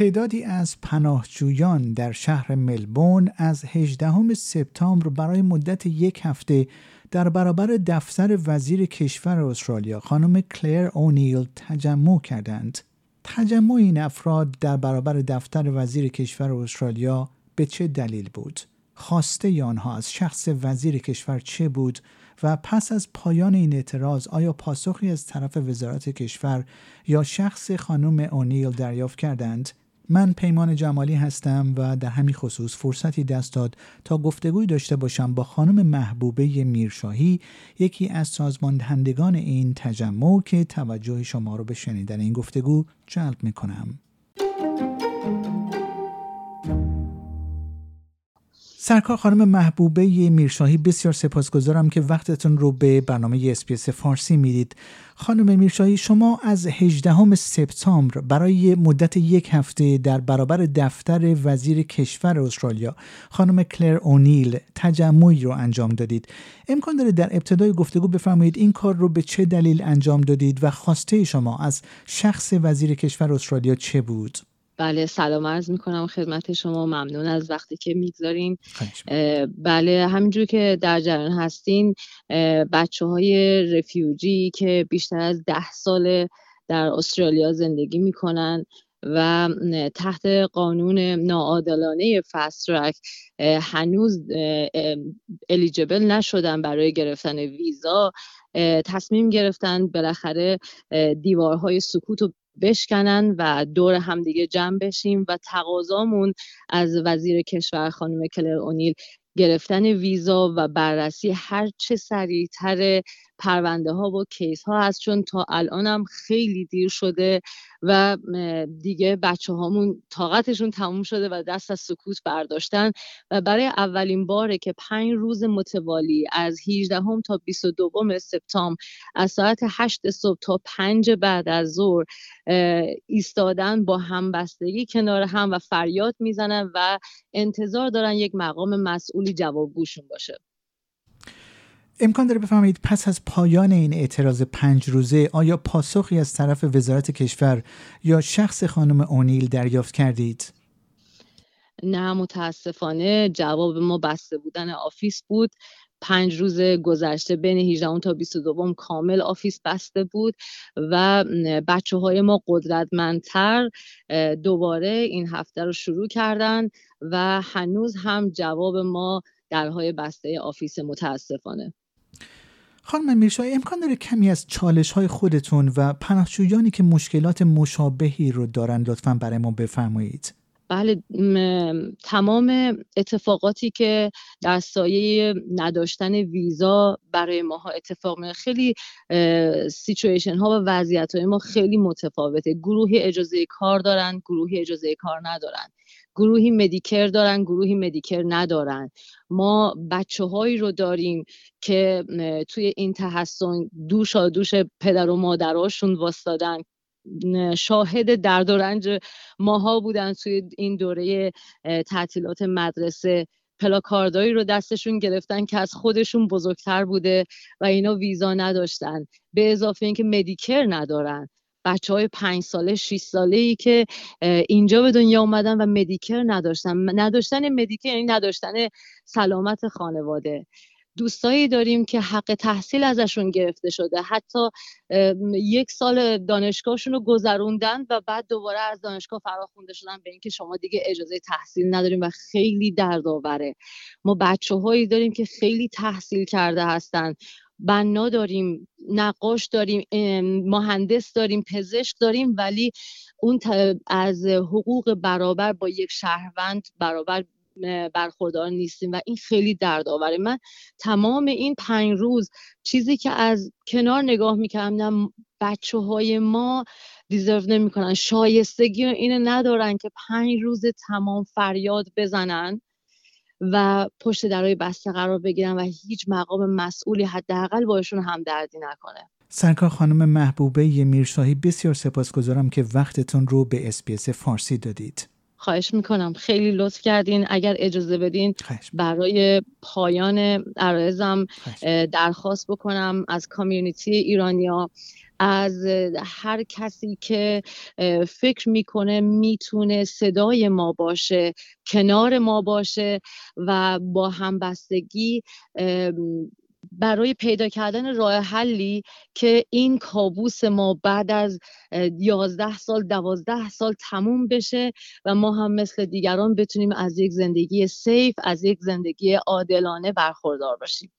تعدادی از پناهجویان در شهر ملبورن از 18 سپتامبر برای مدت یک هفته در برابر دفتر وزیر کشور استرالیا خانم کلر اونیل تجمع کردند. تجمع این افراد در برابر دفتر وزیر کشور استرالیا به چه دلیل بود؟ خواسته آنها از شخص وزیر کشور چه بود و پس از پایان این اعتراض آیا پاسخی از طرف وزارت کشور یا شخص خانم اونیل دریافت کردند من پیمان جمالی هستم و در همین خصوص فرصتی دست داد تا گفتگوی داشته باشم با خانم محبوبه میرشاهی یکی از سازماندهندگان این تجمع که توجه شما رو به شنیدن این گفتگو جلب می سرکار خانم محبوبه میرشاهی بسیار سپاسگزارم که وقتتون رو به برنامه اسپیس فارسی می‌دید. خانم میرشاهی شما از 18 سپتامبر برای مدت یک هفته در برابر دفتر وزیر کشور استرالیا خانم کلر اونیل تجمعی رو انجام دادید. امکان داره در ابتدای گفتگو بفرمایید این کار رو به چه دلیل انجام دادید و خواسته شما از شخص وزیر کشور استرالیا چه بود؟ بله سلام عرض می‌کنم خدمت شما. ممنون از وقتی که می‌گذارین. بله همینجور که در جریان هستین بچه های رفیوجی که بیشتر از ده سال در استرالیا زندگی می‌کنن و تحت قانون ناعادلانه فسترک هنوز الیجبل نشدن برای گرفتن ویزا تصمیم گرفتن بالاخره دیوارهای سکوت و بشکنن و دور همدیگه جمع بشیم و تقاضامون از وزیر کشور خانم کلر اونیل گرفتن ویزا و بررسی هر چه سریعتر پرونده ها و کیس ها هست چون تا الانم خیلی دیر شده و دیگه بچه هامون طاقتشون تموم شده و دست از سکوت برداشتن و برای اولین باره که پنج روز متوالی از 18 هم تا 22 سپتامبر از ساعت 8 صبح تا 5 بعد از ظهر ایستادن با همبستگی کنار هم و فریاد می‌زنن و انتظار دارن یک مقام مسئولی جوابگوشون باشه. امکان داره بفهمید پس از پایان این اعتراض پنج روزه آیا پاسخی از طرف وزارت کشور یا شخص خانم اونیل دریافت کردید؟ نه متاسفانه جواب ما بسته بودن office بود پنج روز گذشته بین 18 تا 22 کامل office بسته بود و بچه های ما قدرتمندتر دوباره این هفته رو شروع کردن و هنوز هم جواب ما درهای بسته آفیس متاسفانه خانم میرشای امکان داره کمی از چالش های خودتون و پناهجویانی که مشکلات مشابهی رو دارن لطفا برای ما بفرمایید. بله تمام اتفاقاتی که در سایه نداشتن ویزا برای ماها اتفاق می خیلی سیچویشن ها و وضعیت های ما خیلی متفاوته. گروهی اجازه کار دارن گروهی اجازه کار ندارن. گروهی مدیکر دارن گروهی مدیکر ندارن. ما بچه هایی رو داریم که توی این تحسن دوش دوش پدر و مادراشون واستادن شاهد درد و رنج ماها بودن توی این دوره تعطیلات مدرسه. پلاکاردایی رو دستشون گرفتن که از خودشون بزرگتر بوده و اینا ویزا نداشتن. به اضافه اینکه مدیکر ندارن. بچه های پنج ساله شیش ساله ای که اینجا به دنیا اومدن و مدیکر نداشتن. نداشتن مدیکر یعنی نداشتن سلامت خانواده. دوستایی داریم که حق تحصیل ازشون گرفته شده. حتی یک سال دانشگاهشون رو گذروندن و بعد دوباره از دانشگاه فراخونده شدن به اینکه شما دیگه اجازه تحصیل نداریم و خیلی دردآوره. ما بچه هایی داریم که خیلی تحصیل کرده هستن. بنا داریم نقاش داریم مهندس داریم پزشک داریم ولی اون از حقوق برابر با یک شهروند برابر برخوردار نیستیم و این خیلی دردآوره. من تمام این پنج روز چیزی که از کنار نگاه می‌کردم بچه های ما دیزرو نمی‌کنن شایستگی اینو ندارن که پنج روز تمام فریاد بزنن و پشت درای بسته قرار بگیرن و هیچ مقام مسئولی حداقل باشون هم دردی نکنه. سرکار خانم محبوبه میرشاهی بسیار سپاسگزارم که وقتتون رو به اسپیس فارسی دادید. خواهش می‌کنم. خیلی لطف کردین. اگر اجازه بدین برای پایان عرایزم درخواست بکنم از کامیونیتی ایرانیا از هر کسی که فکر می‌کنه می‌تونه صدای ما باشه کنار ما باشه و با همبستگی برای پیدا کردن راه حلی که این کابوس ما بعد از یازده سال دوازده سال تموم بشه و ما هم مثل دیگران بتونیم از یک زندگی سیف از یک زندگی عادلانه برخوردار باشیم.